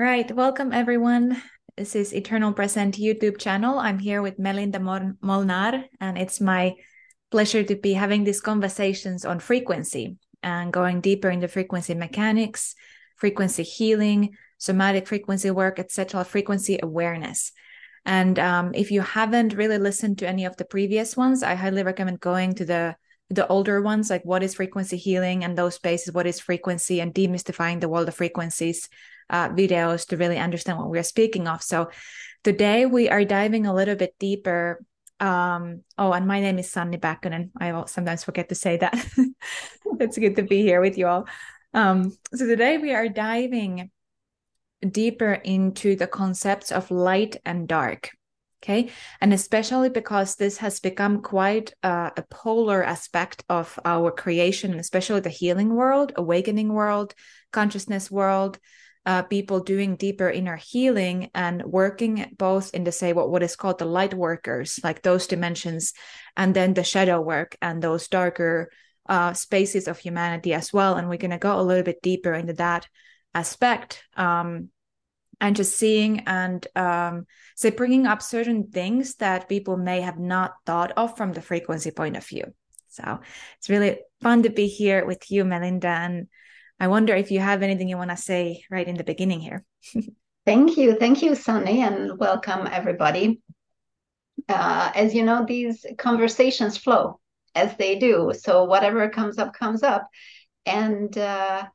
Right. Welcome, everyone. This is Eternal Present YouTube channel. I'm here with Melinda Molnar, and it's my pleasure to be having these conversations on frequency and going deeper into frequency mechanics, frequency healing, somatic frequency work, etc., frequency awareness. And um, if you haven't really listened to any of the previous ones, I highly recommend going to the the older ones, like what is frequency healing and those spaces, what is frequency and demystifying the world of frequencies uh, videos to really understand what we're speaking of. So today we are diving a little bit deeper. Um, oh, and my name is Sanni Pääkkönen. I sometimes forget to say that. it's good to be here with you all. Um, so today we are diving deeper into the concepts of light and dark. Okay. And especially because this has become quite uh, a polar aspect of our creation, especially the healing world, awakening world, consciousness world, uh, people doing deeper inner healing and working both in the say what what is called the light workers, like those dimensions, and then the shadow work and those darker uh, spaces of humanity as well. And we're going to go a little bit deeper into that aspect. Um, and just seeing and um, say bringing up certain things that people may have not thought of from the frequency point of view. So it's really fun to be here with you, Melinda, and I wonder if you have anything you want to say right in the beginning here. Thank you. Thank you, Sanni, and welcome everybody. Uh, as you know, these conversations flow as they do. So whatever comes up, comes up. And uh,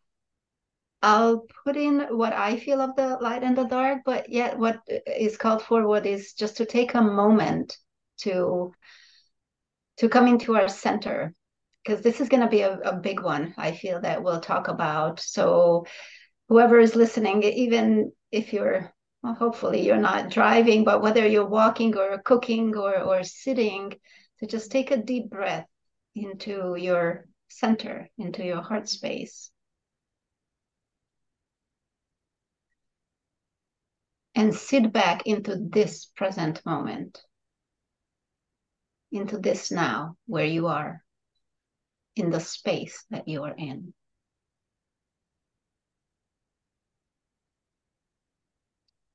I'll put in what I feel of the light and the dark, but yet what is called forward is just to take a moment to to come into our center because this is going to be a, a big one i feel that we'll talk about. So whoever is listening even if you're well, hopefully you're not driving but whether you're walking or cooking or or sitting to just take a deep breath into your center into your heart space. And sit back into this present moment into this now where you are in the space that you are in.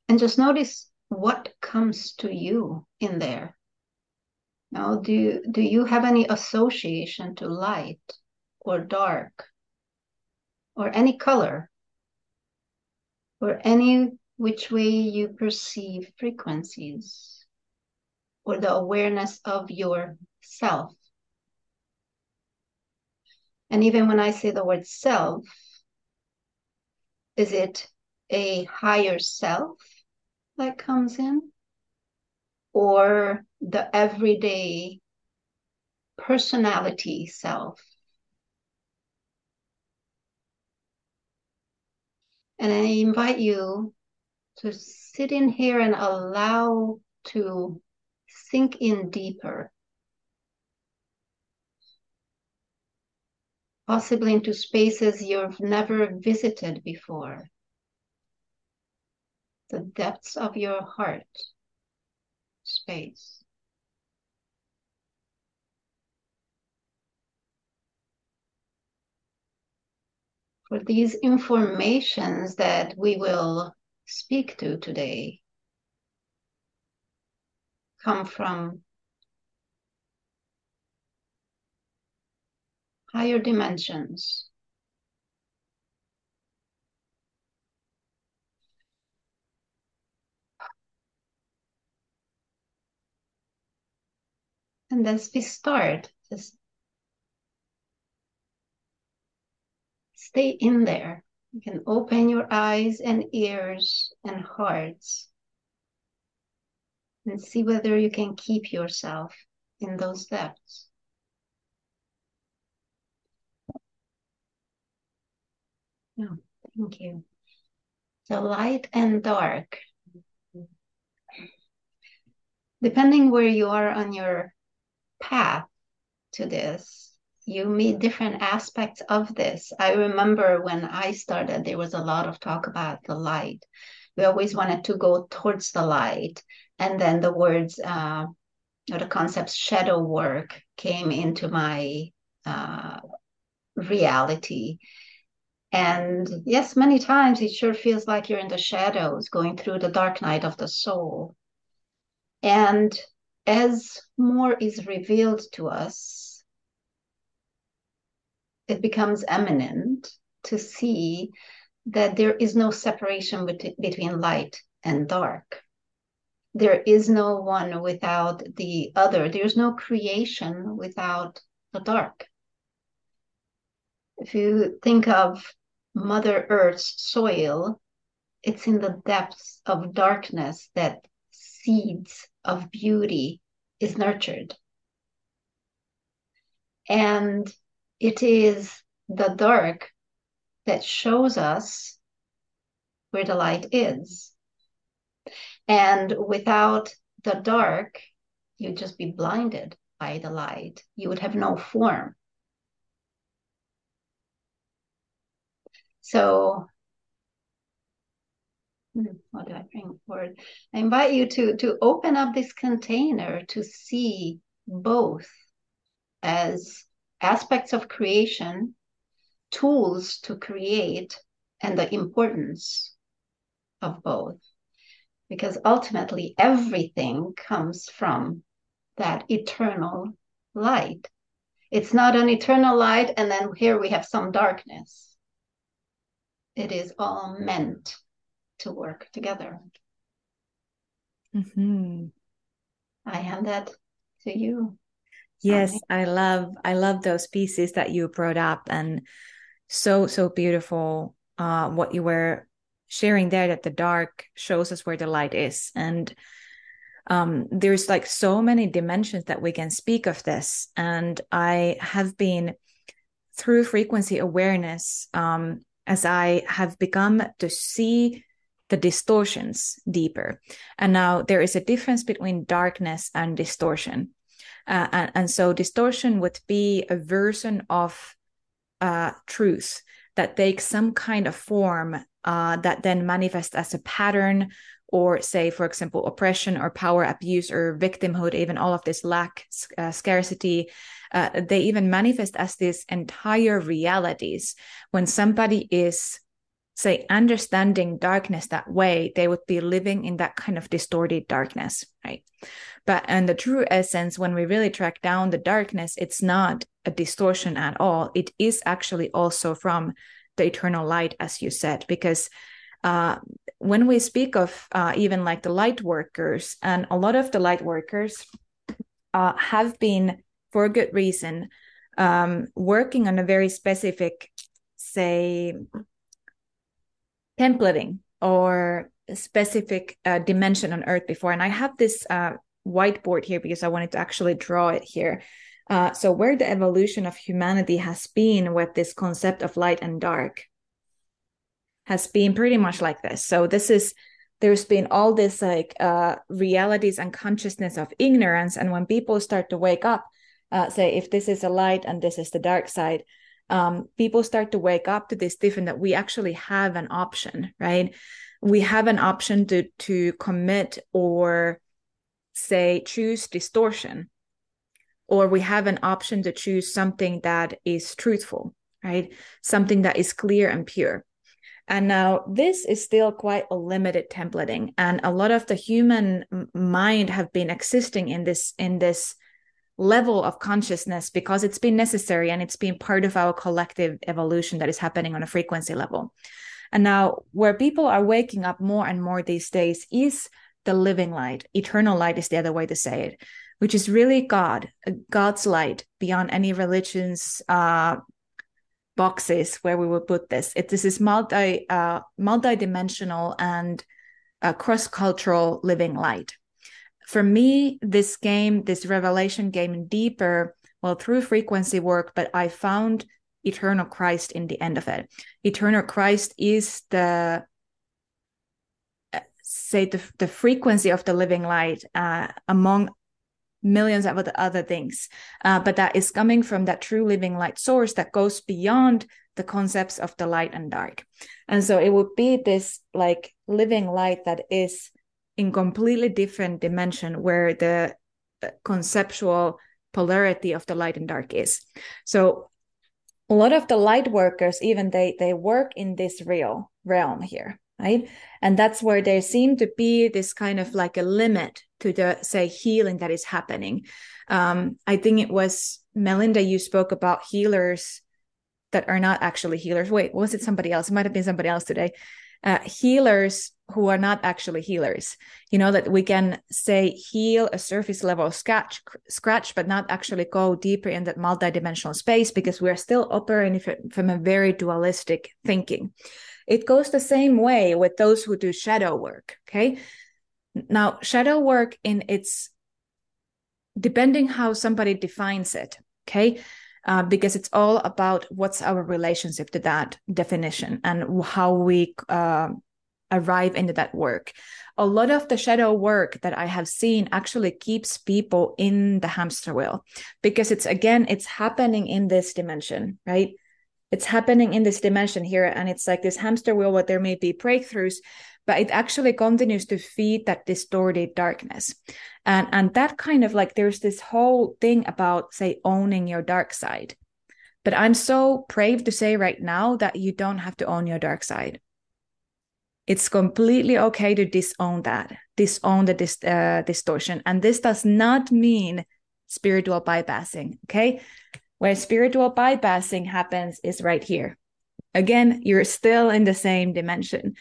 And just notice what comes to you in there. Now, do you, do you have any association to light or dark or any color or any which way you perceive frequencies or the awareness of yourself? And even when I say the word self, is it a higher self that comes in? Or the everyday personality self? And I invite you to sit in here and allow to sink in deeper possibly into spaces you've never visited before. The depths of your heart space. For these informations that we will speak to today come from higher dimensions. And as we start, just stay in there. You can open your eyes and ears and hearts and see whether you can keep yourself in those depths. No, thank you. So light and dark. Depending where you are on your path to this, you meet different aspects of this. I remember when I started, there was a lot of talk about the light. We always wanted to go towards the light. And then the words uh, or the concepts shadow work came into my uh, reality And yes, many times it sure feels like you're in the shadows going through the dark night of the soul. And as more is revealed to us, it becomes eminent to see that there is no separation between light and dark. There is no one without the other. There's no creation without the dark. If you think of Mother Earth's soil, it's in the depths of darkness that seeds of beauty is nurtured. And it is the dark that shows us where the light is. And without the dark, you'd just be blinded by the light. You would have no form. So, hmm, what do I bring forward? I invite you to, to open up this container to see both as aspects of creation, tools to create, and the importance of both. Because ultimately, everything comes from that eternal light. It's not an eternal light, and then here we have some darkness it is all meant to work together. Mm-hmm. I hand that to you. Yes, I love I love those pieces that you brought up and so so beautiful uh what you were sharing there that the dark shows us where the light is and um there's like so many dimensions that we can speak of this and I have been through frequency awareness um as I have begun to see the distortions deeper. And now there is a difference between darkness and distortion. Uh, and, and, so distortion would be a version of uh, truth that takes some kind of form uh, that then manifests as a pattern or say for example oppression or power abuse or victimhood even all of this lack uh, scarcity uh, they even manifest as these entire realities. When somebody is say understanding darkness that way they would be living in that kind of distorted darkness right? But in the true essence when we really track down the darkness it's not a distortion at all. It is actually also from the eternal light as you said because uh, when we speak of uh, even like the light workers, and a lot of the light workers uh, have been, for a good reason, um, working on a very specific, say, templating or specific uh, dimension on Earth before. And I have this uh, whiteboard here because I wanted to actually draw it here. Uh, so, where the evolution of humanity has been with this concept of light and dark has been pretty much like this. So this is there's been all this like uh, realities and consciousness of ignorance, and when people start to wake up, uh, say if this is a light and this is the dark side, um, people start to wake up to this different that we actually have an option, right? We have an option to to commit or say choose distortion or we have an option to choose something that is truthful right something that is clear and pure and now this is still quite a limited templating, and a lot of the human mind have been existing in this in this level of consciousness because it's been necessary and it's been part of our collective evolution that is happening on a frequency level. And now, where people are waking up more and more these days is the living light. Eternal light is the other way to say it, which is really God, God's light beyond any religions, uh, boxes where we would put this. It this is multi uh, multi-dimensional and uh, cross-cultural living light. For me, this game, this revelation came deeper, well, through frequency work, but I found eternal Christ in the end of it. Eternal Christ is the uh, say the, the frequency of the living light uh, among millions of other things. Uh, but that is coming from that true living light source that goes beyond the concepts of the light and dark. And so it would be this like living light that is in completely different dimension where the uh, conceptual polarity of the light and dark is. So a lot of the light workers even they they work in this real realm here right? And that's where there seem to be this kind of like a limit to the say healing that is happening. Um, i think it was melinda you spoke about healers that are not actually healers. Wait was it somebody else? It might have been somebody else today. Uh, healers who are not actually healers. You know that we can say heal a surface level scratch scratch but not actually go deeper in that multidimensional space because we're still operating from a very dualistic thinking. It goes the same way with those who do shadow work okay? Now shadow work in its depending how somebody defines it okay? Uh, because it's all about what's our relationship to that definition and how we uh, arrive into that work. A lot of the shadow work that I have seen actually keeps people in the hamster wheel because it's again, it's happening in this dimension, right? It's happening in this dimension here. And it's like this hamster wheel where there may be breakthroughs, but it actually continues to feed that distorted darkness and and that kind of like there's this whole thing about say owning your dark side but i'm so brave to say right now that you don't have to own your dark side it's completely okay to disown that disown the dis- uh, distortion. And this does not mean spiritual bypassing okay? Where spiritual bypassing happens is right here. Again you're still in the same dimension.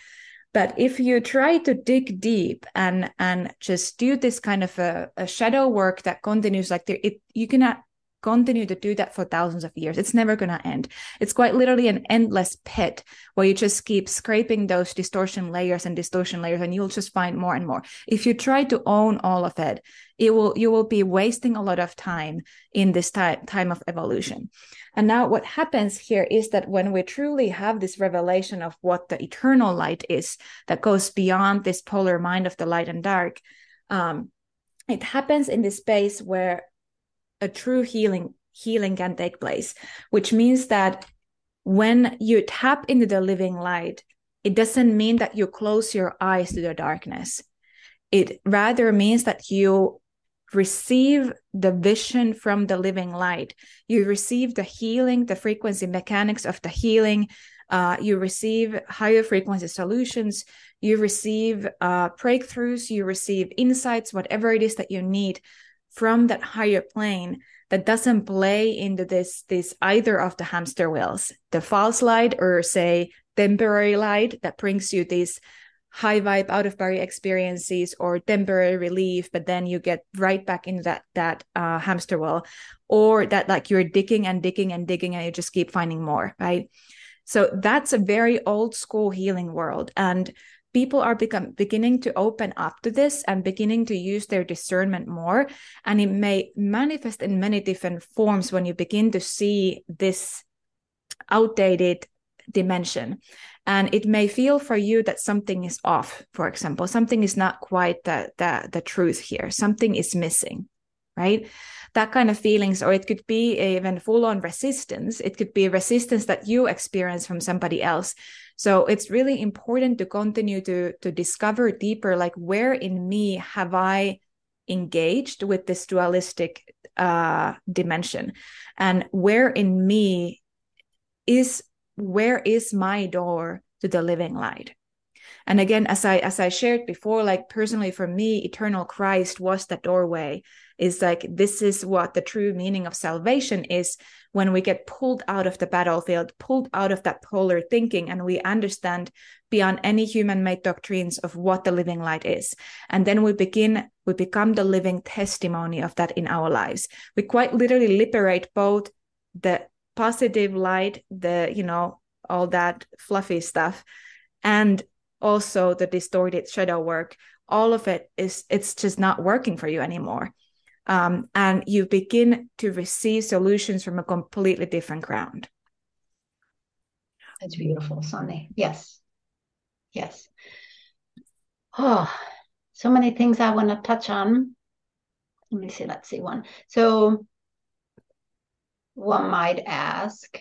But if you try to dig deep and and just do this kind of a, a shadow work that continues like there, it you cannot continue to do that for thousands of years. It's never going to end. It's quite literally an endless pit where you just keep scraping those distortion layers and distortion layers and you'll just find more and more. If you try to own all of it, it will you will be wasting a lot of time in this time time of evolution. And now what happens here is that when we truly have this revelation of what the eternal light is that goes beyond this polar mind of the light and dark, um, it happens in this space where a true healing healing can take place which means that when you tap into the living light it doesn't mean that you close your eyes to the darkness. It rather means that you receive the vision from the living light. You receive the healing the frequency mechanics of the healing. Uh, you receive higher frequency solutions. You receive uh, breakthroughs. You receive insights whatever it is that you need from that higher plane that doesn't play into this this either of the hamster wheels the false light or say temporary light that brings you these high vibe out of body experiences or temporary relief but then you get right back into that that uh, hamster wheel or that like you're digging and digging and digging and you just keep finding more right? So that's a very old school healing world. And people are become beginning to open up to this and beginning to use their discernment more. And it may manifest in many different forms when you begin to see this outdated dimension. And it may feel for you that something is off for example. Something is not quite the the, the truth here. Something is missing right that kind of feelings or it could be even full on resistance. It could be resistance that you experience from somebody else. So it's really important to continue to to discover deeper like where in me have i engaged with this dualistic uh, dimension? And where in me is where is my door to the living light and again as i as i shared before like personally for me eternal christ was the doorway. Is like this is what the true meaning of salvation is when we get pulled out of the battlefield pulled out of that polar thinking and we understand beyond any human made doctrines of what the living light is. And then we begin we become the living testimony of that in our lives. We quite literally liberate both the positive light the you know all that fluffy stuff and also the distorted shadow work all of it is it's just not working for you anymore. Um, and you begin to receive solutions from a completely different ground. That's beautiful Sanni yes. Yes. Oh so many things i want to touch on. Let me see let's see one. So one might ask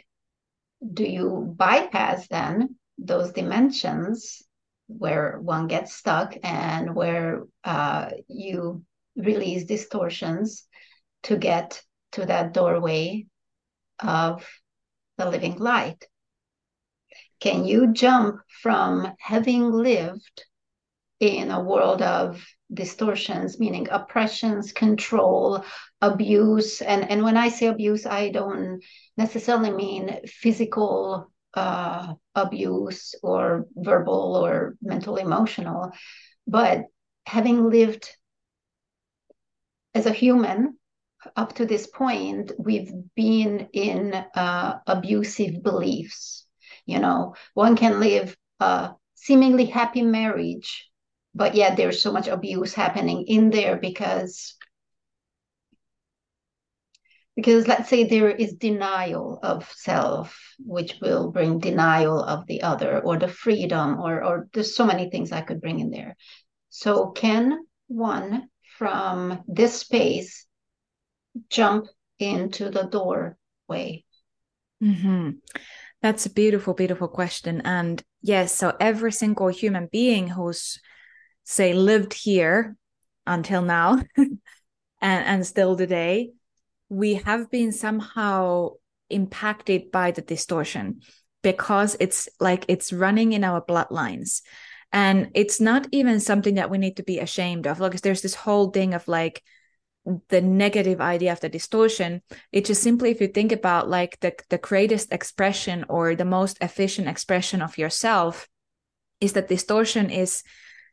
do you bypass then those dimensions where one gets stuck and where uh, you release distortions to get to that doorway of the living light? Can you jump from having lived in a world of distortions, meaning oppressions, control, abuse? And, and when I say abuse, I don't necessarily mean physical uh, abuse or verbal or mental emotional, but having lived as a human up to this point, we've been in uh, abusive beliefs. You know, one can live a seemingly happy marriage, but yet there's so much abuse happening in there because because let's say there is denial of self which will bring denial of the other or the freedom or or there's so many things i could bring in there so can one from this space jump into the doorway? Mm-hmm. That's a beautiful, beautiful question. And yes, so every single human being who's, say, lived here until now and, and still today, we have been somehow impacted by the distortion because it's like it's running in our bloodlines. And it's not even something that we need to be ashamed of. Like there's this whole thing of like, the negative idea of the distortion it just simply if you think about like the, the greatest expression or the most efficient expression of yourself is that distortion is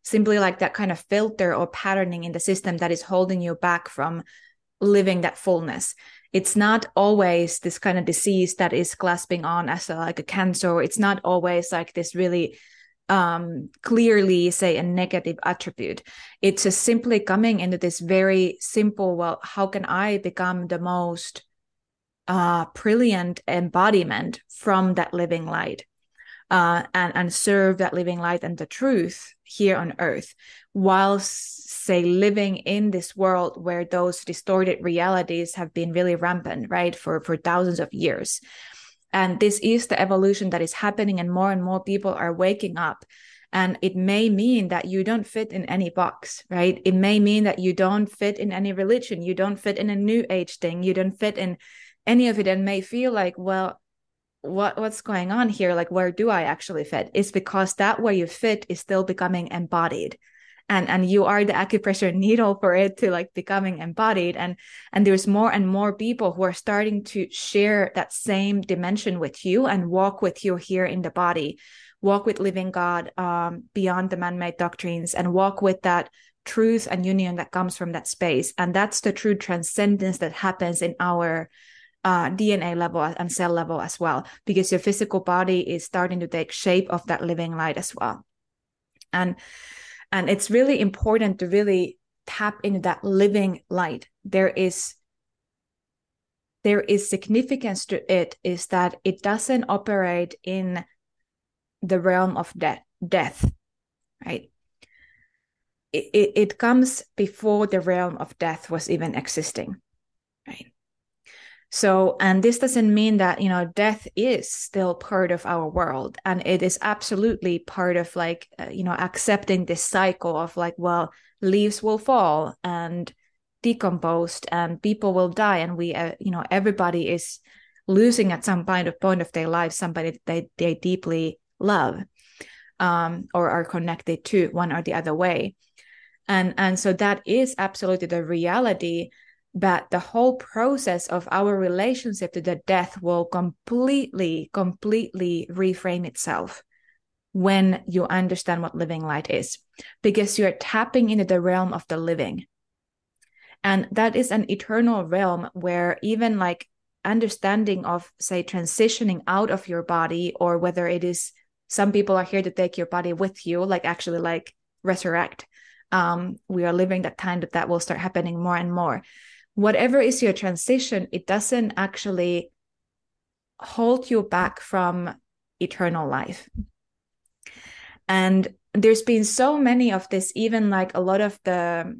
simply like that kind of filter or patterning in the system that is holding you back from living that fullness. It's not always this kind of disease that is clasping on as a, like a cancer. It's not always like this really um, clearly say a negative attribute. It's just simply coming into this very simple, well, how can I become the most uh, brilliant embodiment from that living light uh, and, and serve that living light and the truth here on earth, whilst, say, living in this world where those distorted realities have been really rampant, right, for, for thousands of years. And this is the evolution that is happening, and more and more people are waking up. And it may mean that you don't fit in any box, right? It may mean that you don't fit in any religion, you don't fit in a new age thing, you don't fit in any of it, and may feel like, well, what what's going on here? Like, where do I actually fit? It's because that where you fit is still becoming embodied and and you are the acupressure needle for it to like becoming embodied and and there's more and more people who are starting to share that same dimension with you and walk with you here in the body walk with living god um, beyond the man-made doctrines and walk with that truth and union that comes from that space and that's the true transcendence that happens in our uh, DNA level and cell level as well, because your physical body is starting to take shape of that living light as well. And and it's really important to really tap into that living light. There is there is significance to it is that it doesn't operate in the realm of death death right? It, it, it comes before the realm of death was even existing right so, and this doesn't mean that, you know, death is still part of our world. And it is absolutely part of like, uh, you know, accepting this cycle of like, well, leaves will fall and decomposed and people will die. And we, uh, you know, everybody is losing at some point of point of their life somebody they, they deeply love um, or are connected to one or the other way. And, and so that is absolutely the reality but the whole process of our relationship to the death will completely completely reframe itself when you understand what living light is because you're tapping into the realm of the living. And that is an eternal realm where even like understanding of say transitioning out of your body or whether it is some people are here to take your body with you like actually like resurrect. Um we are living that time that that will start happening more and more whatever is your transition, it doesn't actually hold you back from eternal life. And there's been so many of this, even like a lot of the,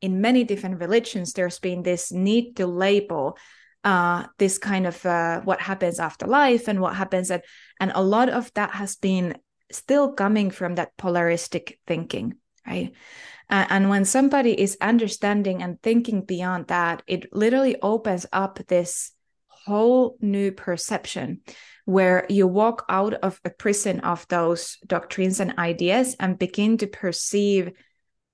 in many different religions, there's been this need to label uh, this kind of uh, what happens after life and what happens at, and a lot of that has been still coming from that polaristic thinking, right? And when somebody is understanding and thinking beyond that, it literally opens up this whole new perception where you walk out of a prison of those doctrines and ideas and begin to perceive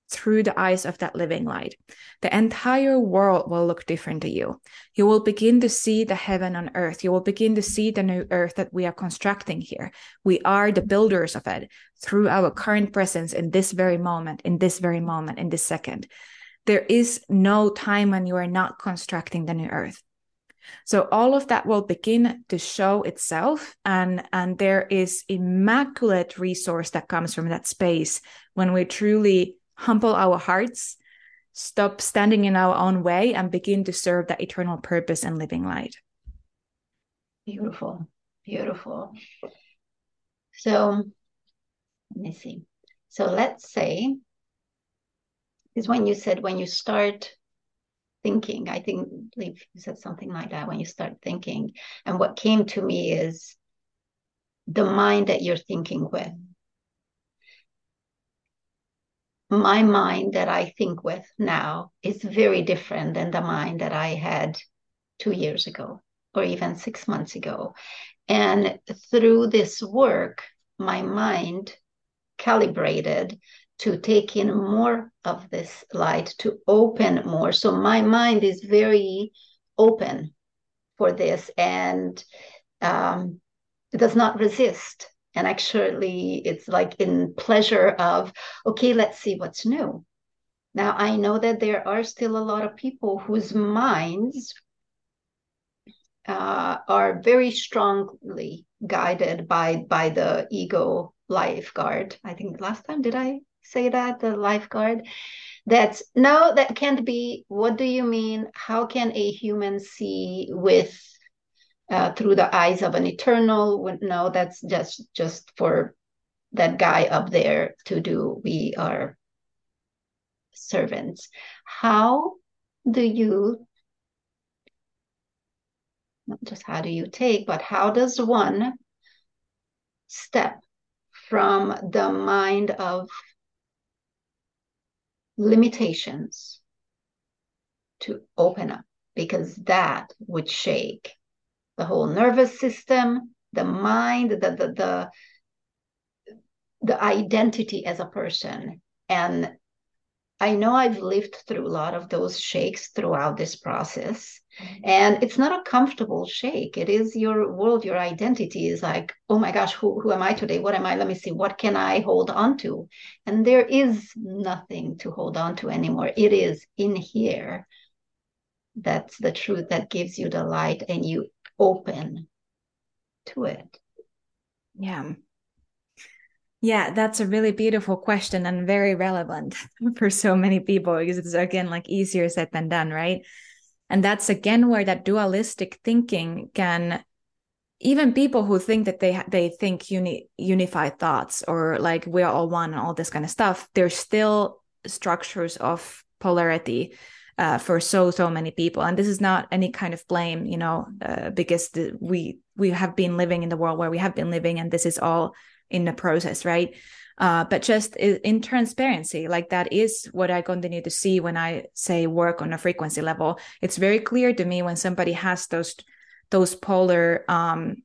through the eyes of that living light. The entire world will look different to you. You will begin to see the heaven on earth. You will begin to see the new earth that we are constructing here. We are the builders of it through our current presence in this very moment, in this very moment, in this second. There is no time when you are not constructing the new earth. So all of that will begin to show itself and and there is immaculate resource that comes from that space when we truly humble our hearts, stop standing in our own way, and begin to serve that eternal purpose and living light. Beautiful, beautiful. So, let me see. So, let's say, is when you said when you start thinking, I think, believe you said something like that when you start thinking. And what came to me is the mind that you're thinking with my mind that I think with now is very different than the mind that I had two years ago or even six months ago. And through this work, my mind calibrated to take in more of this light, to open more. So my mind is very open for this and um, does not resist and actually it's like in pleasure of okay let's see what's new. Now i know that there are still a lot of people whose minds uh, are very strongly guided by by the ego lifeguard. I think last time did i say that? The lifeguard? That's no that can't be. What do you mean? How can a human see with uh, through the eyes of an eternal. No, that's just just for that guy up there to do. We are servants. How do you not just how do you take, but how does one step from the mind of limitations to open up? Because that would shake the whole nervous system, the mind, the the the, the identity as a person. And I know I've lived through a lot of those shakes throughout this process. Mm-hmm. And it's not a comfortable shake. It is your world, your identity is like, oh my gosh, who, who am I today? What am I? Let me see. What can I hold on to? And there is nothing to hold on to anymore. It is in here. That's the truth that gives you the light, and you open to it? Yeah. Yeah, that's a really beautiful question and very relevant for so many people because it's again like easier said than done, right? And that's again where that dualistic thinking can even people who think that they they think uni, unified thoughts or like we're all one and all this kind of stuff, there's still structures of polarity uh, for so so many people. And this is not any kind of blame you know uh, because the, we we have been living in the world where we have been living and this is all in the process right? Uh, but just in transparency like that is what i continue to see when i say work on a frequency level. It's very clear to me when somebody has those those polar um,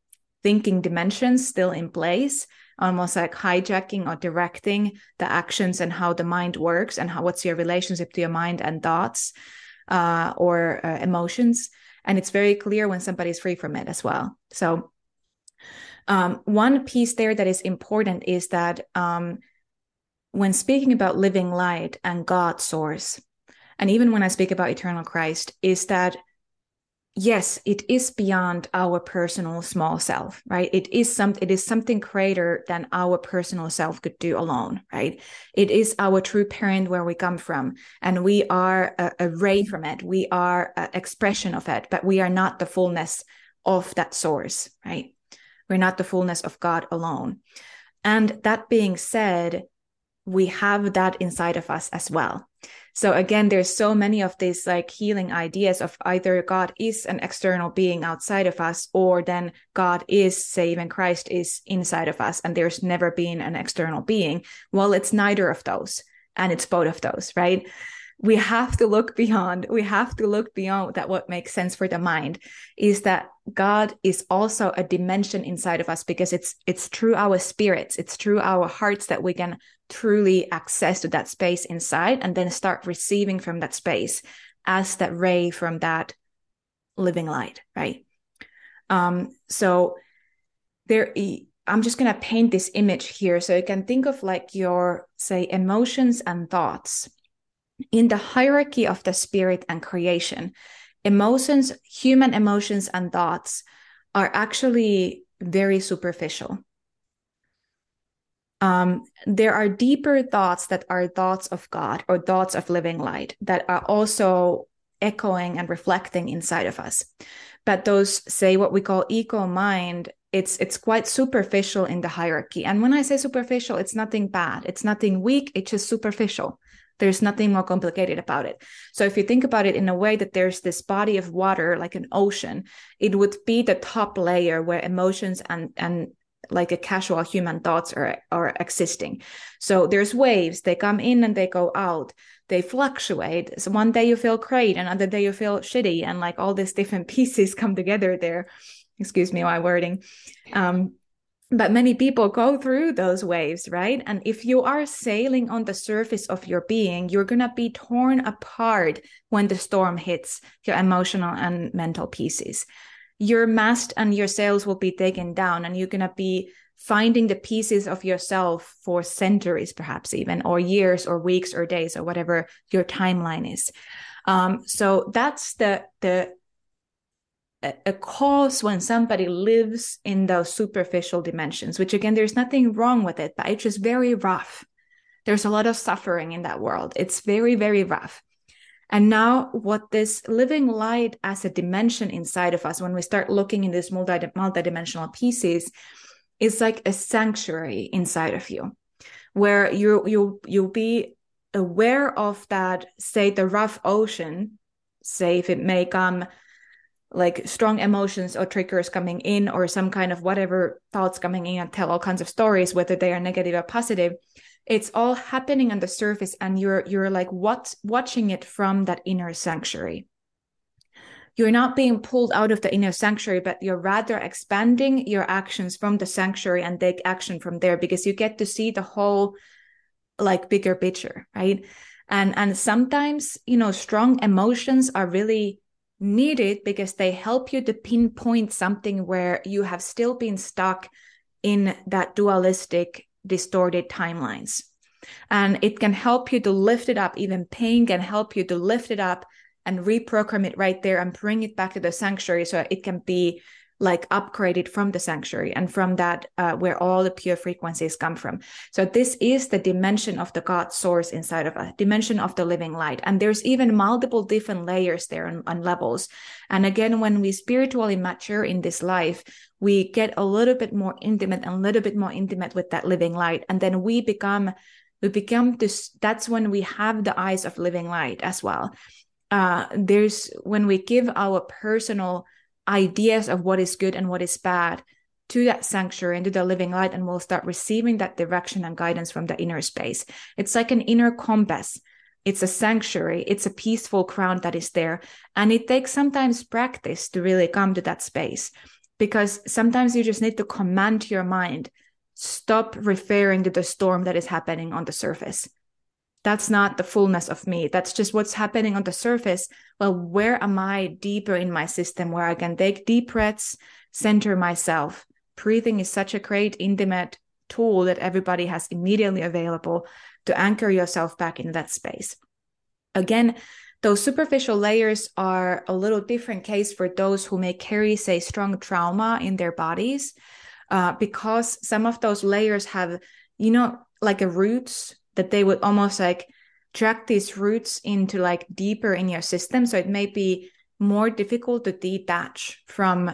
thinking dimensions still in place almost like hijacking or directing the actions and how the mind works and how what's your relationship to your mind and thoughts uh, or uh, emotions. And it's very clear when somebody's free from it as well. So um, one piece there that is important is that um, when speaking about living light and god source and even when i speak about eternal christ is that yes it is beyond our personal small self right? It is some it is something greater than our personal self could do alone right? It is our true parent where we come from and we are a, a ray from it. We are an expression of it but we are not the fullness of that source right? We're not the fullness of god alone. And that being said we have that inside of us as well so again, there's so many of these like healing ideas of either God is an external being outside of us, or then God is, say, even Christ is inside of us, and there's never been an external being. Well, it's neither of those, and it's both of those, right? we have to look beyond we have to look beyond that what makes sense for the mind is that god is also a dimension inside of us because it's it's through our spirits it's through our hearts that we can truly access to that space inside and then start receiving from that space as that ray from that living light right um so there i'm just going to paint this image here so you can think of like your say emotions and thoughts in the hierarchy of the spirit and creation, emotions, human emotions and thoughts are actually very superficial. Um, there are deeper thoughts that are thoughts of God or thoughts of living light that are also echoing and reflecting inside of us. But those, say, what we call ego mind, it's it's quite superficial in the hierarchy. And when I say superficial, it's nothing bad. It's nothing weak. It's just superficial. There's nothing more complicated about it. So if you think about it in a way that there's this body of water, like an ocean, it would be the top layer where emotions and and like a casual human thoughts are are existing. So there's waves, they come in and they go out. They fluctuate. So one day you feel great, another day you feel shitty, and like all these different pieces come together there. Excuse me, my wording. Um, but many people go through those waves right and if you are sailing on the surface of your being you're going to be torn apart when the storm hits your emotional and mental pieces your mast and your sails will be taken down and you're going to be finding the pieces of yourself for centuries perhaps even or years or weeks or days or whatever your timeline is um, so that's the the a cause when somebody lives in those superficial dimensions, which again, there's nothing wrong with it, but it's just very rough. There's a lot of suffering in that world. It's very, very rough. And now, what this living light as a dimension inside of us, when we start looking in these multi multidimensional pieces, is like a sanctuary inside of you, where you you you'll be aware of that. Say the rough ocean, say if it may come like strong emotions or triggers coming in or some kind of whatever thoughts coming in and tell all kinds of stories whether they are negative or positive it's all happening on the surface and you're you're like what watching it from that inner sanctuary. You're not being pulled out of the inner sanctuary but you're rather expanding your actions from the sanctuary and take action from there because you get to see the whole like bigger picture right? And and sometimes you know strong emotions are really needed because they help you to pinpoint something where you have still been stuck in that dualistic, distorted timelines. And it can help you to lift it up. Even pain can help you to lift it up and reprogram it right there and bring it back to the sanctuary so it can be like upgraded from the sanctuary and from that uh, where all the pure frequencies come from. So this is the dimension of the god source inside of a dimension of the living light. And there's even multiple different layers there and, and levels. And again when we spiritually mature in this life we get a little bit more intimate and a little bit more intimate with that living light. And then we become we become this that's when we have the eyes of living light as well. Uh, there's when we give our personal ideas of what is good and what is bad to that sanctuary and to the living light and we'll start receiving that direction and guidance from the inner space. It's like an inner compass. It's a sanctuary. It's a peaceful ground that is there. And it takes sometimes practice to really come to that space because sometimes you just need to command your mind stop referring to the storm that is happening on the surface that's not the fullness of me. That's just what's happening on the surface. Well where am i deeper in my system where i can take deep breaths center myself? Breathing is such a great intimate tool that everybody has immediately available to anchor yourself back in that space. Again those superficial layers are a little different case for those who may carry say strong trauma in their bodies uh, because some of those layers have you know like a roots that they would almost like track these roots into like deeper in your system. So it may be more difficult to detach from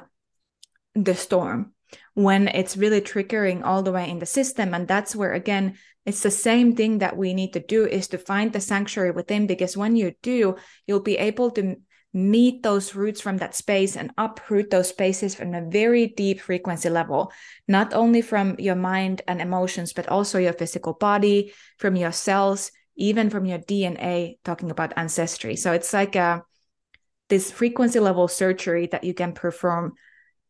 the storm when it's really triggering all the way in the system. And that's where again it's the same thing that we need to do is to find the sanctuary within because when you do you'll be able to meet those roots from that space and uproot those spaces from a very deep frequency level, not only from your mind and emotions, but also your physical body, from your cells, even from your DNA, talking about ancestry. So it's like a this frequency level surgery that you can perform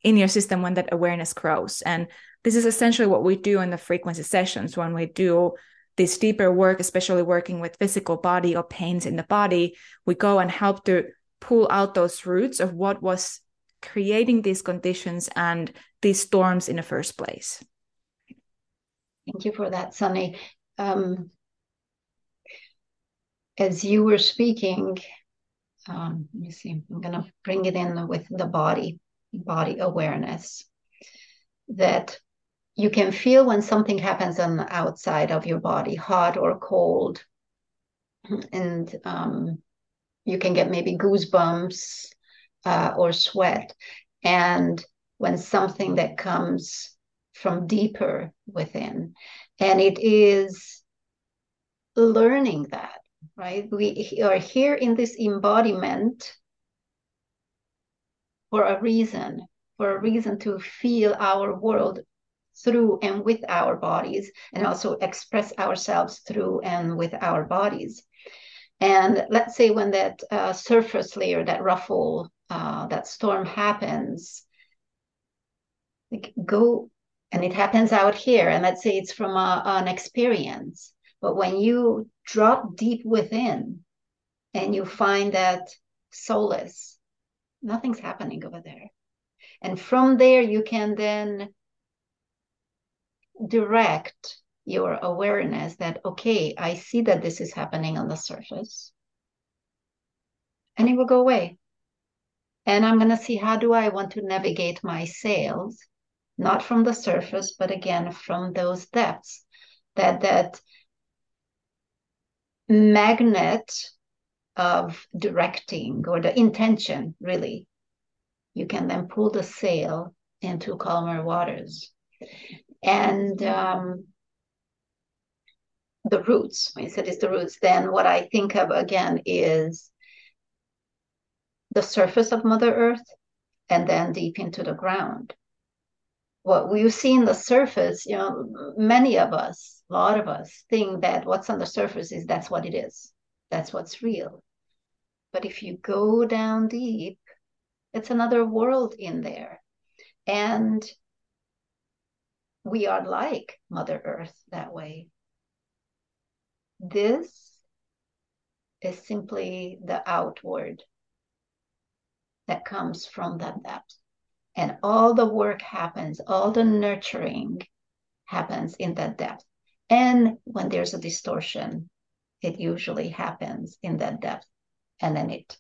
in your system when that awareness grows. And this is essentially what we do in the frequency sessions when we do this deeper work, especially working with physical body or pains in the body. We go and help to pull out those roots of what was creating these conditions and these storms in the first place. Thank you for that, Sanni. Um, as you were speaking, um, let me see, I'm going to bring it in with the body, body awareness. That you can feel when something happens on the outside of your body, hot or cold. And um, you can get maybe goosebumps uh, or sweat. And when something that comes from deeper within, and it is learning that, right? We are here in this embodiment for a reason, for a reason to feel our world through and with our bodies and also express ourselves through and with our bodies. And let's say when that uh, surface layer, that ruffle, uh, that storm happens, go and it happens out here. And let's say it's from a, an experience. But when you drop deep within and you find that solace, nothing's happening over there. And from there, you can then direct your awareness that, okay, I see that this is happening on the surface. And it will go away. And I'm going to see how do I want to navigate my sails, not from the surface, but again from those depths. That that magnet of directing or the intention, really, you can then pull the sail into calmer waters. And um, the roots, when you said it's the roots, then what I think of again is the surface of Mother Earth and then deep into the ground. What we see in the surface, you know, many of us, a lot of us, think that what's on the surface is that's what it is, that's what's real. But if you go down deep, it's another world in there. And we are like Mother Earth that way. This is simply the outward that comes from that depth. And all the work happens, all the nurturing happens in that depth. And when there's a distortion, it usually happens in that depth. And then it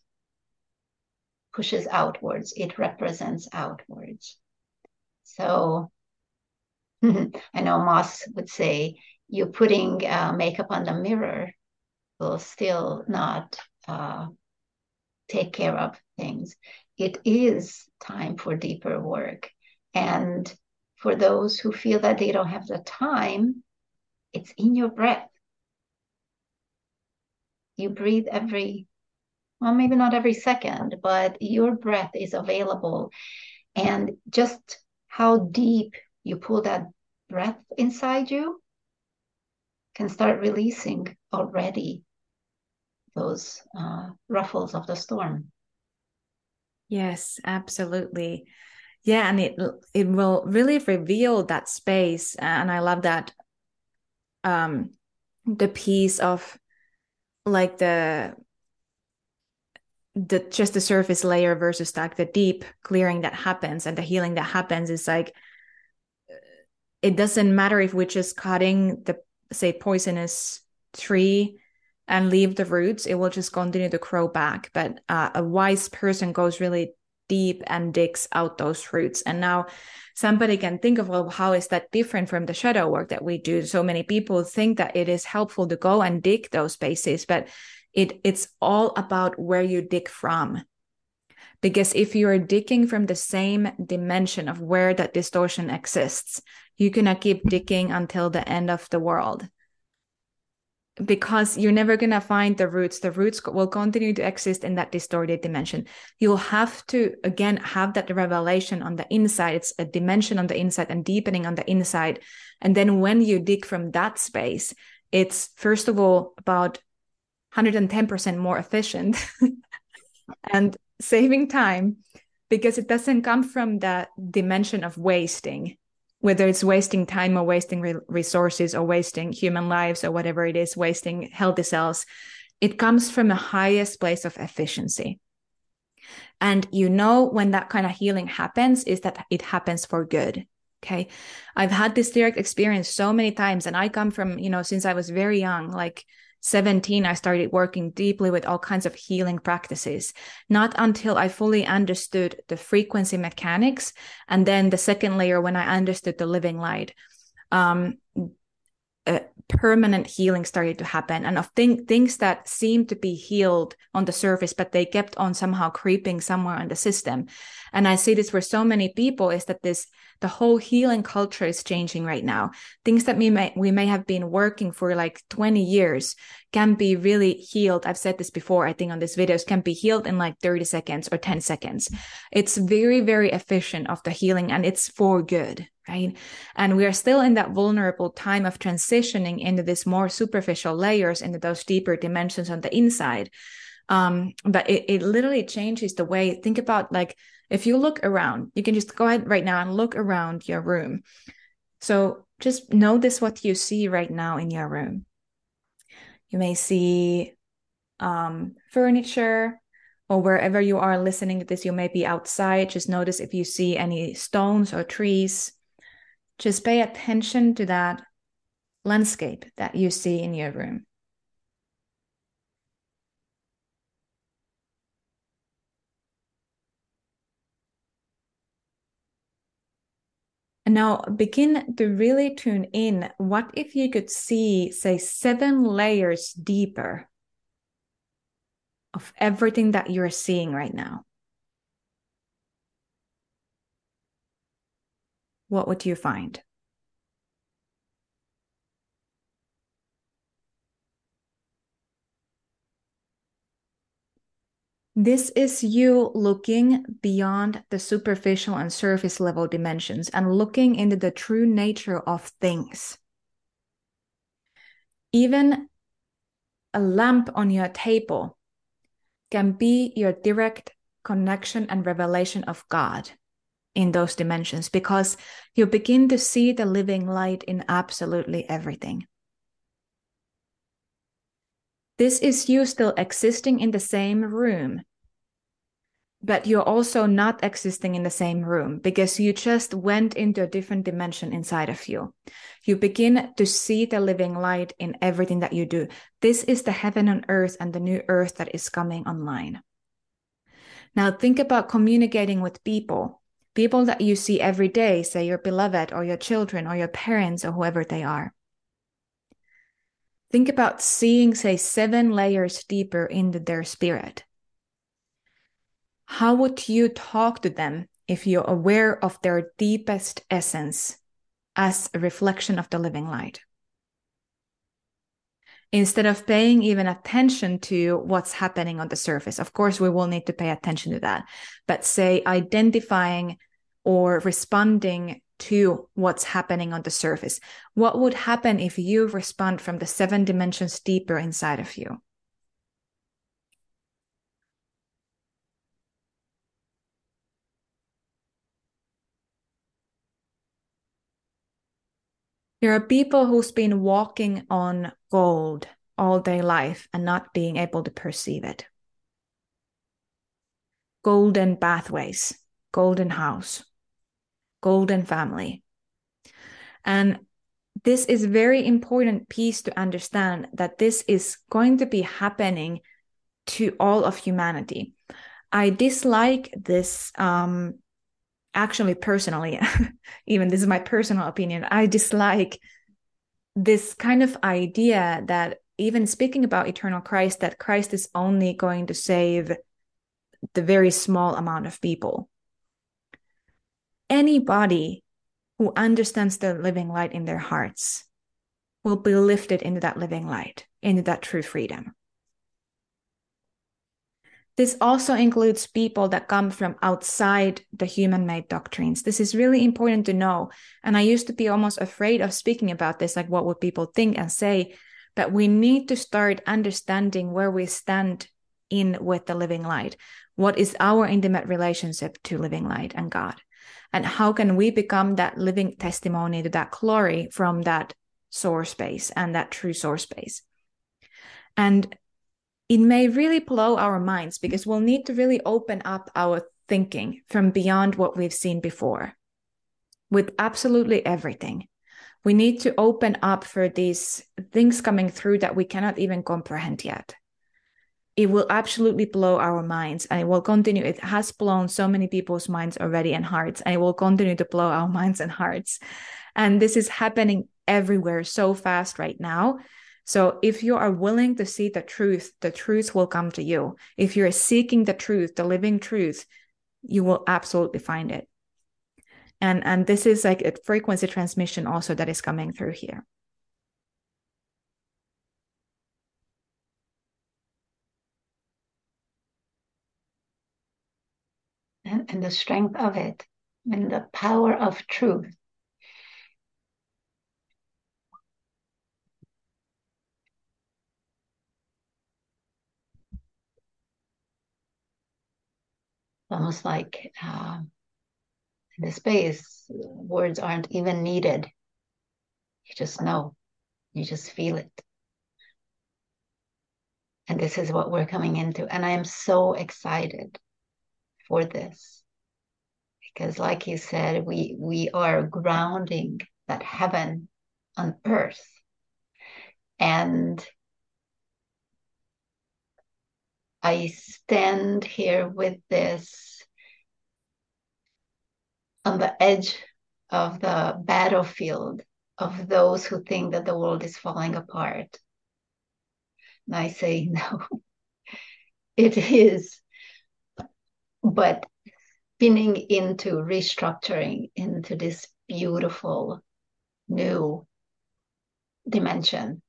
pushes outwards, it represents outwards. So I know Moss would say, you putting uh, makeup on the mirror will still not uh, take care of things. It is time for deeper work. And for those who feel that they don't have the time, it's in your breath. You breathe every, well, maybe not every second, but your breath is available. And just how deep you pull that breath inside you can start releasing already those uh, ruffles of the storm. Yes, absolutely. Yeah, and it it will really reveal that space, and I love that. Um, the piece of like the the just the surface layer versus like the deep clearing that happens and the healing that happens is like it doesn't matter if we're just cutting the say poisonous tree and leave the roots it will just continue to grow back. But uh, a wise person goes really deep and digs out those roots. And now somebody can think of well how is that different from the shadow work that we do? So many people think that it is helpful to go and dig those spaces but it it's all about where you dig from. Because if you are digging from the same dimension of where that distortion exists you're gonna keep digging until the end of the world. Because you're never going to find the roots. The roots will continue to exist in that distorted dimension. You'll have to again have that revelation on the inside. It's a dimension on the inside and deepening on the inside. And then when you dig from that space it's first of all about 110% more efficient and saving time because it doesn't come from the dimension of wasting whether it's wasting time or wasting re- resources or wasting human lives or whatever it is wasting healthy cells it comes from the highest place of efficiency. And you know when that kind of healing happens is that it happens for good okay? I've had this direct experience so many times and i come from you know since i was very young like 17 i started working deeply with all kinds of healing practices. Not until i fully understood the frequency mechanics and then the second layer when i understood the living light. Um, permanent healing started to happen and of th- things that seemed to be healed on the surface but they kept on somehow creeping somewhere in the system. And i see this for so many people is that this the whole healing culture is changing right now. Things that we may we may have been working for like 20 years can be really healed. I've said this before i think on these videos can be healed in like 30 seconds or 10 seconds. It's very very efficient of the healing and it's for good right? And we are still in that vulnerable time of transitioning into this more superficial layers into those deeper dimensions on the inside um, but it, it literally changes the way think about like if you look around, you can just go ahead right now and look around your room. So just notice what you see right now in your room. You may see um, furniture, or wherever you are listening to this, you may be outside. Just notice if you see any stones or trees. Just pay attention to that landscape that you see in your room. And now begin to really tune in. What if you could see, say, seven layers deeper of everything that you're seeing right now? What would you find? This is you looking beyond the superficial and surface level dimensions and looking into the true nature of things. Even a lamp on your table can be your direct connection and revelation of God in those dimensions because you begin to see the living light in absolutely everything. This is you still existing in the same room, but you're also not existing in the same room because you just went into a different dimension inside of you. You begin to see the living light in everything that you do. This is the heaven on earth and the new earth that is coming online. Now, think about communicating with people, people that you see every day, say your beloved or your children or your parents or whoever they are. Think about seeing, say, seven layers deeper into their spirit. How would you talk to them if you're aware of their deepest essence as a reflection of the living light? Instead of paying even attention to what's happening on the surface, of course, we will need to pay attention to that, but say identifying or responding to what's happening on the surface. What would happen if you respond from the seven dimensions deeper inside of you? There are people who's been walking on gold all day life and not being able to perceive it. Golden pathways, golden house, golden family. And this is very important piece to understand that this is going to be happening to all of humanity. I dislike this um, actually personally, even this is my personal opinion. I dislike this kind of idea that even speaking about eternal Christ, that Christ is only going to save the very small amount of people anybody who understands the living light in their hearts will be lifted into that living light, into that true freedom. This also includes people that come from outside the human made doctrines. This is really important to know. And I used to be almost afraid of speaking about this like, what would people think and say? but we need to start understanding where we stand in with the living light. What is our intimate relationship to living light and God? And how can we become that living testimony to that glory from that source space and that true source space? And it may really blow our minds because we'll need to really open up our thinking from beyond what we've seen before with absolutely everything. We need to open up for these things coming through that we cannot even comprehend yet. It will absolutely blow our minds and it will continue. It has blown so many people's minds already and hearts, and it will continue to blow our minds and hearts. And this is happening everywhere so fast right now so if you are willing to see the truth, the truth will come to you. If you're seeking the truth, the living truth, you will absolutely find it. And and this is like a frequency transmission also that is coming through here. And, and the strength of it and the power of truth almost like uh, in the space, words aren't even needed. You just know, you just feel it. And this is what we're coming into. And I am so excited for this. Because like you said, we we are grounding that heaven on earth. And I stand here with this on the edge of the battlefield of those who think that the world is falling apart. And I say, no, it is. But spinning into restructuring into this beautiful new dimension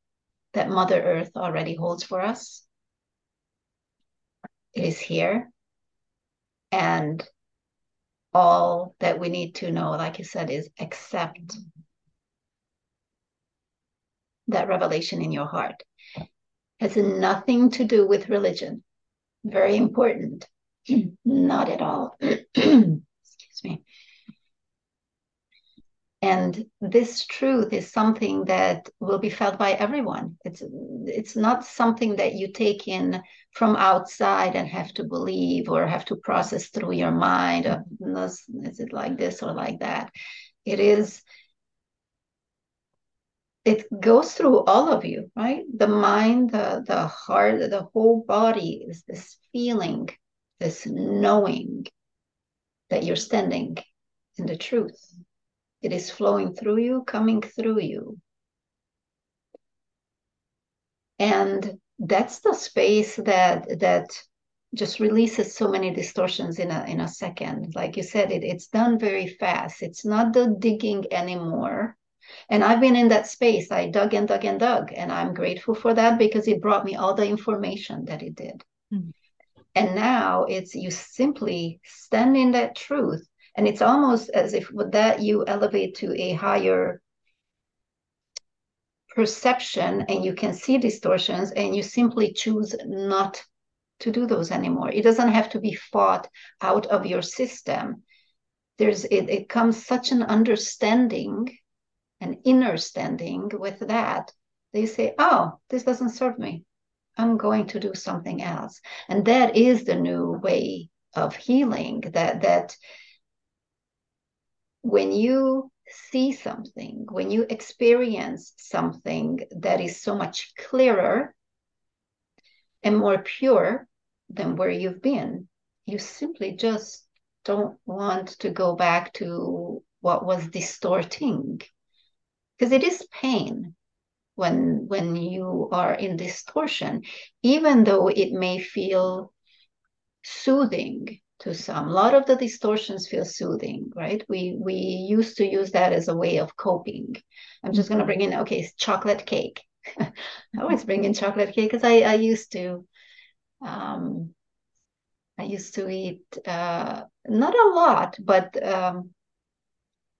that Mother Earth already holds for us is here. And all that we need to know, like you said, is accept that revelation in your heart. It has nothing to do with religion. Very important. Not at all. Excuse me. And this truth is something that will be felt by everyone. It's it's not something that you take in from outside and have to believe or have to process through your mind. Is, it like this or like that? It is. It goes through all of you, right? The mind, the the heart, the whole body is this feeling, this knowing that you're standing in the truth it is flowing through you, coming through you. And that's the space that that just releases so many distortions in a in a second. Like you said, it, it's done very fast. It's not the digging anymore. And I've been in that space. I dug and dug and dug. And I'm grateful for that because it brought me all the information that it did. Mm-hmm. And now it's you simply stand in that truth and it's almost as if with that you elevate to a higher perception and you can see distortions and you simply choose not to do those anymore. It doesn't have to be fought out of your system. There's it, it comes such an understanding an inner standing with that. They say oh this doesn't serve me. I'm going to do something else. And that is the new way of healing that that when you see something, when you experience something that is so much clearer and more pure than where you've been, you simply just don't want to go back to what was distorting. Because it is pain when when you are in distortion even though it may feel soothing to some. A lot of the distortions feel soothing, right? We we used to use that as a way of coping. I'm just going to bring in okay, chocolate cake. I always bring in chocolate cake because I I used to. Um, I used to eat uh, not a lot, but um,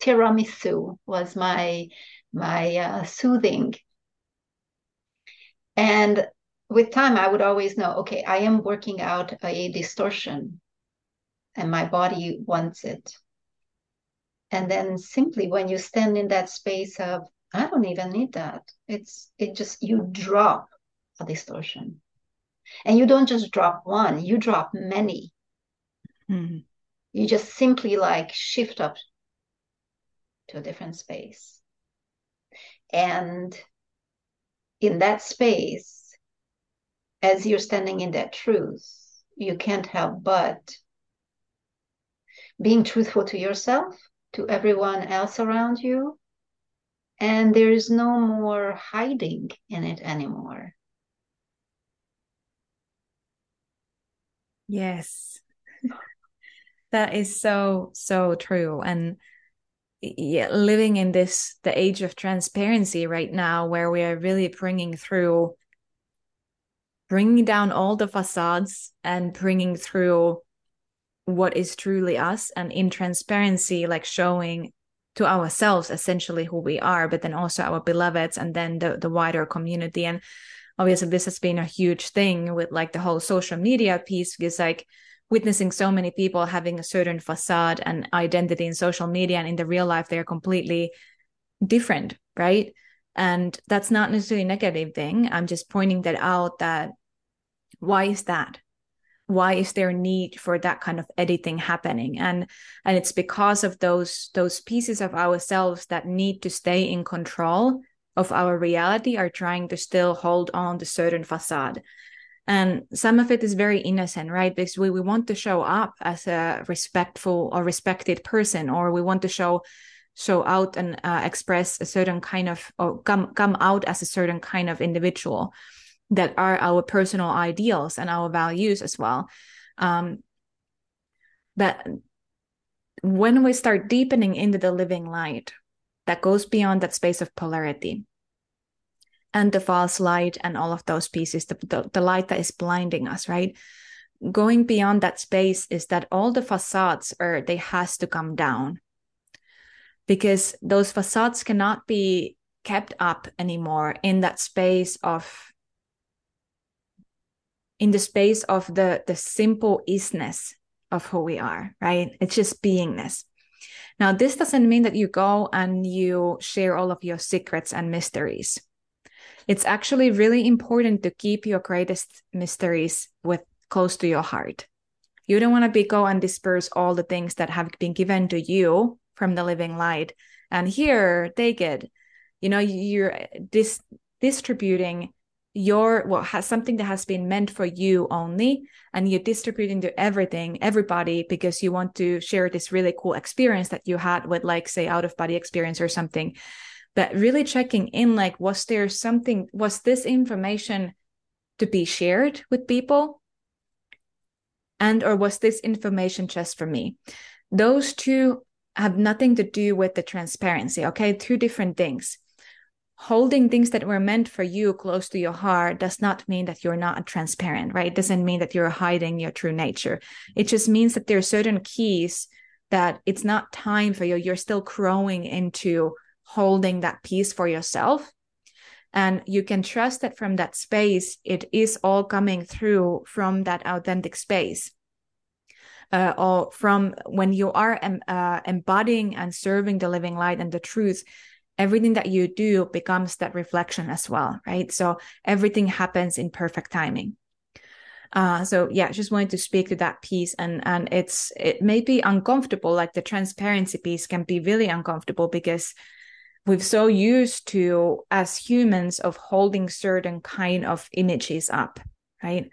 tiramisu was my my uh, soothing And with time, I would always know okay, I am working out a distortion and my body wants it. And then simply when you stand in that space of, I don't even need that, it's, it just, you drop a distortion. And you don't just drop one, you drop many. Mm-hmm. You just simply like shift up to a different space. And in that space, as you're standing in that truth, you can't help but being truthful to yourself, to everyone else around you. And there is no more hiding in it anymore. Yes. that is so, so true. And yeah, living in this, the age of transparency right now, where we are really bringing through, bringing down all the facades and bringing through what is truly us and in transparency, like showing to ourselves essentially who we are, but then also our beloveds and then the, the wider community. And obviously this has been a huge thing with like the whole social media piece because like witnessing so many people having a certain facade and identity in social media and in the real life they're completely different right? And that's not necessarily a negative thing. I'm just pointing that out that why is that why is there a need for that kind of editing happening? And and it's because of those those pieces of ourselves that need to stay in control of our reality are trying to still hold on to certain facade. And some of it is very innocent right? Because we, we want to show up as a respectful or respected person or we want to show show out and uh, express a certain kind of or come come out as a certain kind of individual that are our personal ideals and our values as well. Um, but when we start deepening into the living light that goes beyond that space of polarity and the false light and all of those pieces the, the, the light that is blinding us right? Going beyond that space is that all the facades are they has to come down because those facades cannot be kept up anymore in that space of in the space of the the simple isness of who we are right it's just beingness now, this doesn't mean that you go and you share all of your secrets and mysteries. It's actually really important to keep your greatest mysteries with close to your heart. You don't want to be go and disperse all the things that have been given to you from the living light. And here, take it. You know, you're dis- distributing your well has something that has been meant for you only and you're distributing to everything everybody because you want to share this really cool experience that you had with like say out of body experience or something. But really checking in like was there something was this information to be shared with people? And or was this information just for me? Those two have nothing to do with the transparency okay? Two different things holding things that were meant for you close to your heart does not mean that you're not transparent, right? It doesn't mean that you're hiding your true nature. It just means that there are certain keys that it's not time for you. You're still growing into holding that piece for yourself. And you can trust that from that space, it is all coming through from that authentic space. Uh, or from when you are um, uh, embodying and serving the living light and the truth, everything that you do becomes that reflection as well, right? So everything happens in perfect timing. Uh, so yeah, just wanted to speak to that piece, and and it's it may be uncomfortable. Like the transparency piece can be really uncomfortable because we've so used to as humans of holding certain kind of images up, right?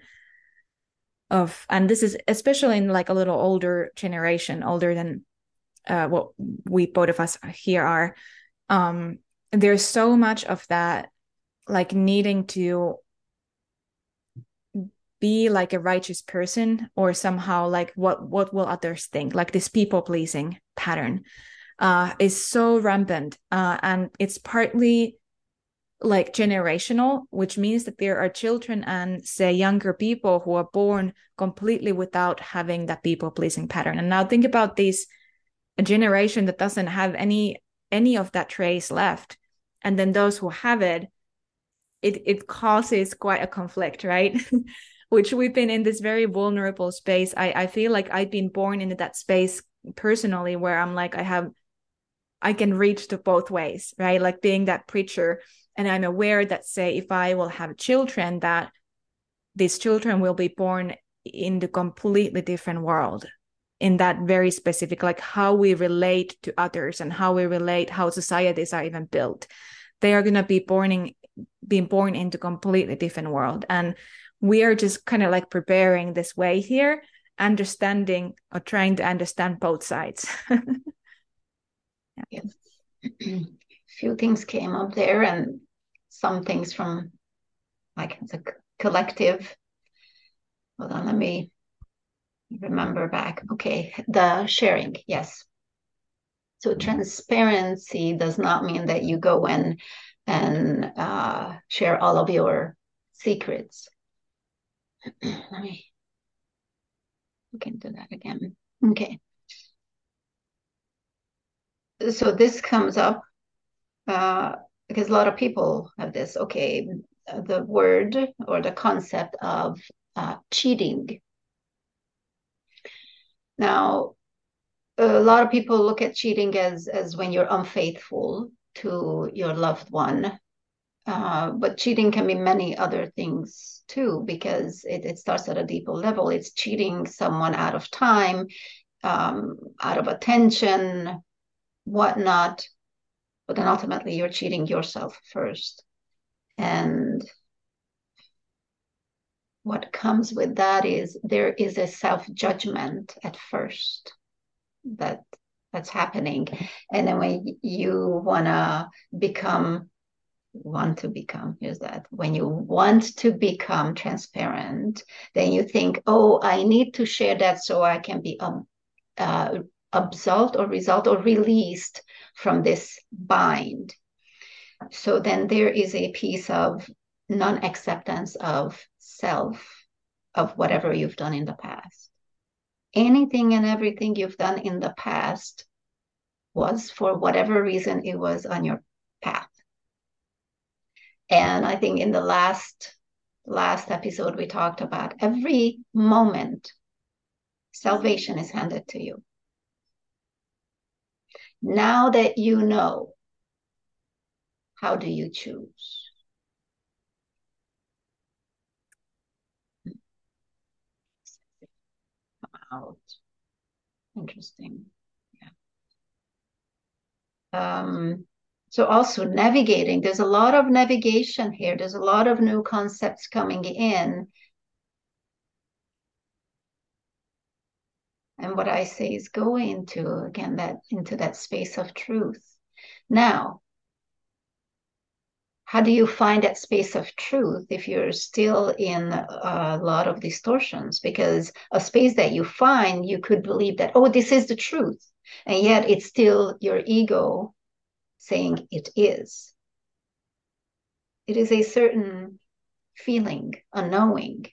Of and this is especially in like a little older generation, older than uh, what we both of us here are um there's so much of that like needing to be like a righteous person or somehow like what what will others think? Like this people pleasing pattern uh is so rampant uh and it's partly like generational which means that there are children and say younger people who are born completely without having that people pleasing pattern. And now think about this generation that doesn't have any any of that trace left and then those who have it it it causes quite a conflict right? Which we've been in this very vulnerable space. I i feel like i've been born into that space personally where i'm like i have i can reach to both ways right? Like being that preacher and i'm aware that say if i will have children that these children will be born in the completely different world in that very specific like how we relate to others and how we relate how societies are even built. They are going to be born in being born into completely different world. And we are just kind of like preparing this way here understanding or trying to understand both sides. Yeah. few things came up there and some things from like the collective. Hold on let me remember back. Okay, the sharing, yes. So transparency does not mean that you go in and uh, share all of your secrets. Let me look into that again. Okay. So this comes up uh, because a lot of people have this. Okay, the word or the concept of uh, cheating now, a lot of people look at cheating as as when you're unfaithful to your loved one. Uh, but cheating can be many other things too, because it, it starts at a deeper level. It's cheating someone out of time, um, out of attention, whatnot. But then ultimately, you're cheating yourself first. And what comes with that is there is a self judgment at first that that's happening. And then when you want to become want to become here's that when you want to become transparent then you think oh i need to share that so i can be um, uh, absolved or result or released from this bind. So then there is a piece of non-acceptance of self of whatever you've done in the past. Anything and everything you've done in the past was for whatever reason it was on your path. And I think in the last last episode we talked about every moment salvation is handed to you. Now that you know, how do you choose? Out. Interesting. Yeah. Um, so also navigating, there's a lot of navigation here. There's a lot of new concepts coming in. And what I say is go into again that into that space of truth. Now, how do you find that space of truth if you're still in a lot of distortions? Because a space that you find you could believe that oh this is the truth. And yet it's still your ego saying it is. It is a certain feeling a knowing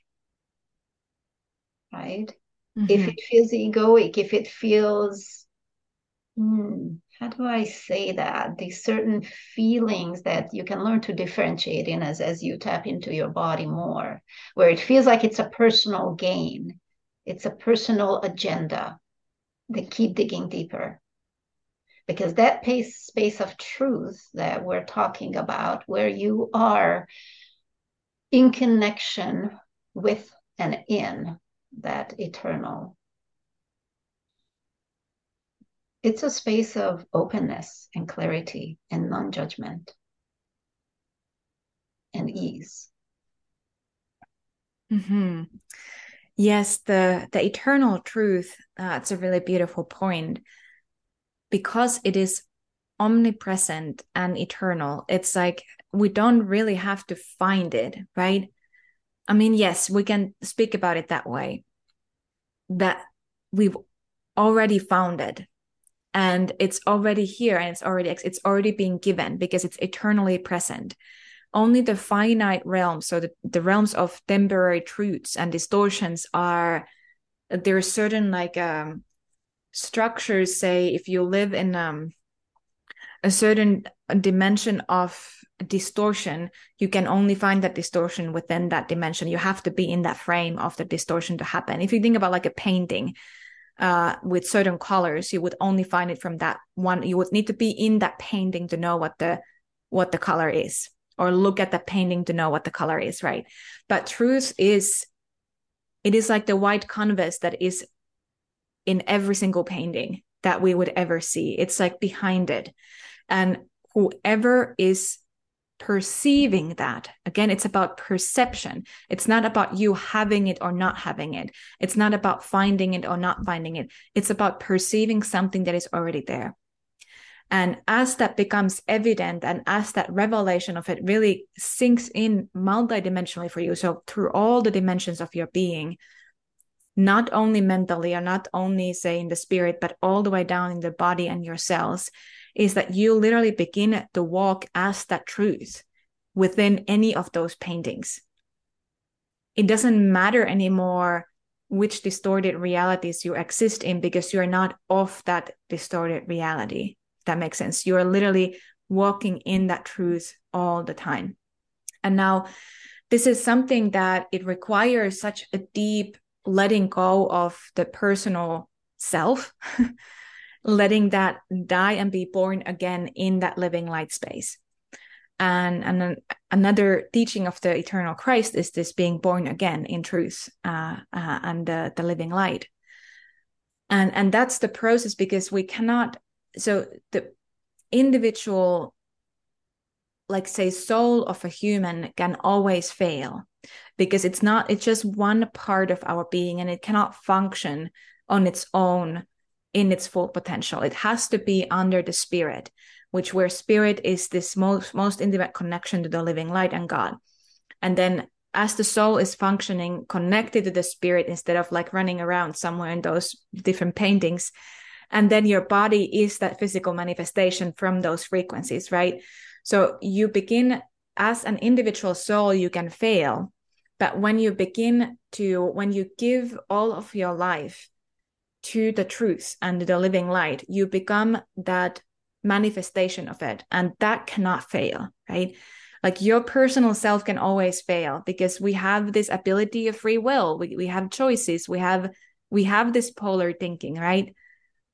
right? Mm-hmm. if it feels egoic if it feels hmm, how do I say that? These certain feelings that you can learn to differentiate in as, as you tap into your body more, where it feels like it's a personal gain, it's a personal agenda. They keep digging deeper. Because that pace, space of truth that we're talking about, where you are in connection with and in that eternal it's a space of openness and clarity and non-judgment and ease. Mm-hmm. yes the the eternal truth uh, a really beautiful point. Because it is omnipresent and eternal it's like we don't really have to find it right? I mean yes we can speak about it that way that we've already found it and it's already here and it's already it's already being given because it's eternally present. Only the finite realms so the, the realms of temporary truths and distortions are there are certain like um structures say if you live in um a certain dimension of distortion you can only find that distortion within that dimension. You have to be in that frame of the distortion to happen. If you think about like a painting uh, with certain colors you would only find it from that one. You would need to be in that painting to know what the what the color is or look at the painting to know what the color is right? But truth is it is like the white canvas that is in every single painting that we would ever see. It's like behind it. And whoever is perceiving that. Again it's about perception. It's not about you having it or not having it. It's not about finding it or not finding it. It's about perceiving something that is already there. And as that becomes evident and as that revelation of it really sinks in multidimensionally for you so through all the dimensions of your being not only mentally or not only say in the spirit but all the way down in the body and your cells is that you literally begin the walk as that truth within any of those paintings. It doesn't matter anymore which distorted realities you exist in because you're not of that distorted reality. that makes sense. You're literally walking in that truth all the time. And now, this is something that it requires such a deep letting go of the personal self letting that die and be born again in that living light space. And, and then another teaching of the eternal Christ is this being born again in truth uh, uh, and the, the living light. And, and that's the process because we cannot, so the individual, like say, soul of a human can always fail because it's not, it's just one part of our being and it cannot function on its own in its full potential. It has to be under the spirit, which where spirit is this most most intimate connection to the living light and God. And then as the soul is functioning connected to the spirit instead of like running around somewhere in those different paintings and then your body is that physical manifestation from those frequencies right so you begin as an individual soul you can fail but when you begin to when you give all of your life to the truth and the living light, you become that manifestation of it. And that cannot fail, right? Like your personal self can always fail because we have this ability of free will. We, we have choices. We have we have this polar thinking, right?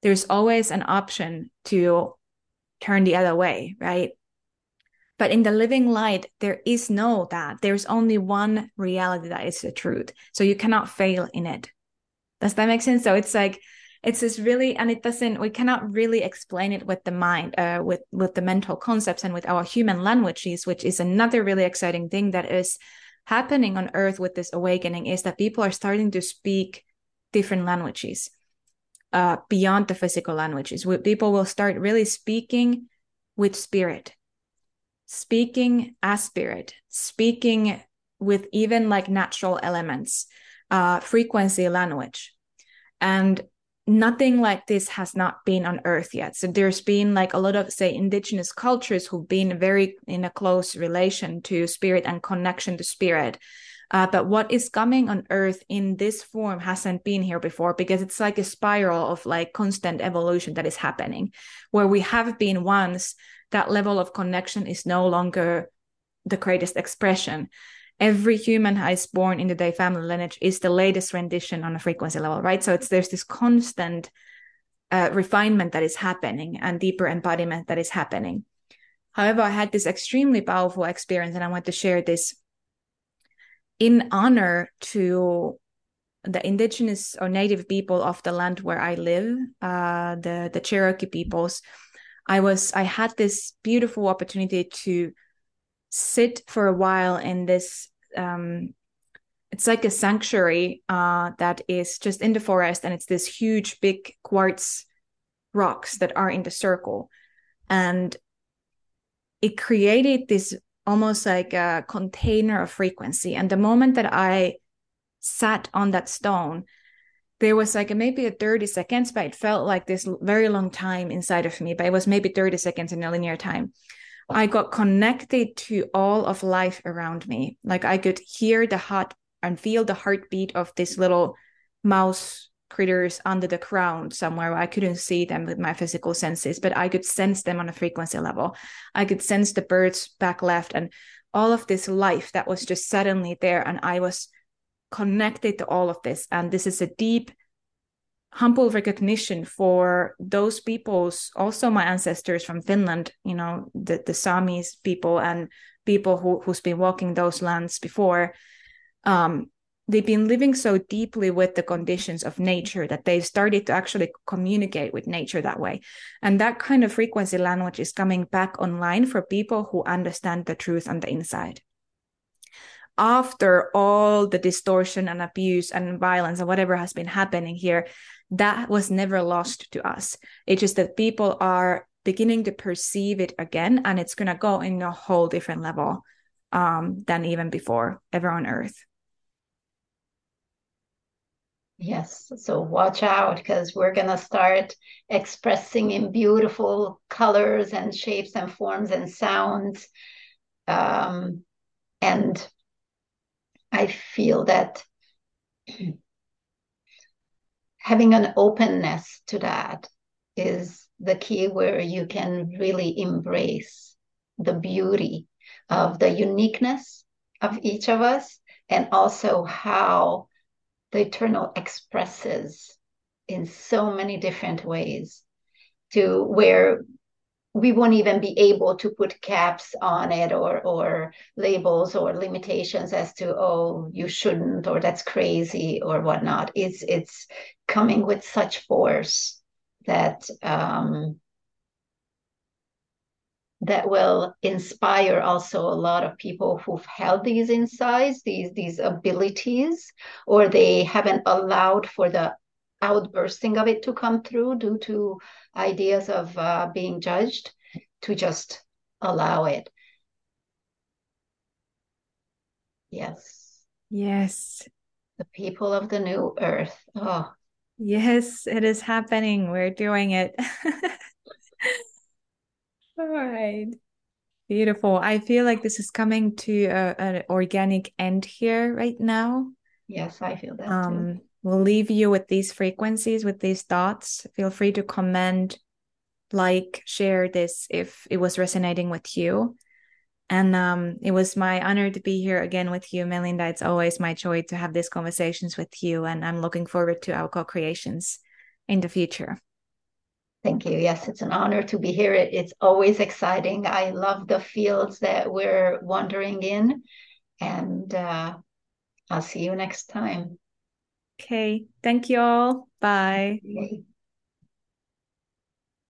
There's always an option to turn the other way, right? But in the living light, there is no that. There's only one reality that is the truth. So you cannot fail in it. Does that make sense? So it's like it's just really and it doesn't we cannot really explain it with the mind uh, with with the mental concepts and with our human languages which is another really exciting thing that is happening on earth with this awakening is that people are starting to speak different languages uh, beyond the physical languages people will start really speaking with spirit speaking as spirit speaking with even like natural elements uh, frequency language. And nothing like this has not been on earth yet. So there's been like a lot of say indigenous cultures who've been very in a close relation to spirit and connection to spirit. Uh, but what is coming on earth in this form hasn't been here before because it's like a spiral of like constant evolution that is happening where we have been once that level of connection is no longer the greatest expression every human is born in the day family lineage is the latest rendition on a frequency level, right? So it's there's this constant uh, refinement that is happening and deeper embodiment that is happening. However, I had this extremely powerful experience, and I want to share this in honor to the indigenous or native people of the land where I live, uh, the the Cherokee peoples. I was I had this beautiful opportunity to sit for a while in this um, it's like a sanctuary uh, that is just in the forest and it's this huge big quartz rocks that are in the circle. And it created this almost like a container of frequency. And the moment that i sat on that stone there was like a, maybe a 30 seconds but it felt like this very long time inside of me but it was maybe 30 seconds in a linear time I got connected to all of life around me. Like I could hear the heart and feel the heartbeat of this little mouse critters under the ground somewhere where I couldn't see them with my physical senses, but I could sense them on a frequency level. I could sense the birds back left and all of this life that was just suddenly there. And I was connected to all of this. And this is a deep, humble recognition for those peoples, also my ancestors from Finland, you know, the, the Samis people and people who, who's been walking those lands before. Um, they've been living so deeply with the conditions of nature that they've started to actually communicate with nature that way. And that kind of frequency language is coming back online for people who understand the truth on the inside. After all the distortion and abuse and violence and whatever has been happening here, that was never lost to us. It's just that people are beginning to perceive it again, and it's going to go in a whole different level um, than even before, ever on earth. Yes, so watch out because we're going to start expressing in beautiful colors and shapes and forms and sounds. Um, and I feel that having an openness to that is the key where you can really embrace the beauty of the uniqueness of each of us and also how the eternal expresses in so many different ways to where we won't even be able to put caps on it or or labels or limitations as to oh you shouldn't or that's crazy or whatnot. It's it's coming with such force that um, that will inspire also a lot of people who've held these insights, these these abilities, or they haven't allowed for the outbursting of it to come through due to ideas of uh, being judged, to just allow it. Yes. Yes. The people of the new earth. Oh. Yes, it is happening. We're doing it. All right. Beautiful. I feel like this is coming to a, an organic end here right now. Yes, I feel that um, too. We'll leave you with these frequencies, with these thoughts. Feel free to comment, like, share this if it was resonating with you. And um, it was my honor to be here again with you, Melinda. It's always my joy to have these conversations with you, and I'm looking forward to our co creations in the future. Thank you. Yes, it's an honor to be here. It's always exciting. I love the fields that we're wandering in, and uh, I'll see you next time. Okay. Thank you all. Bye. Okay.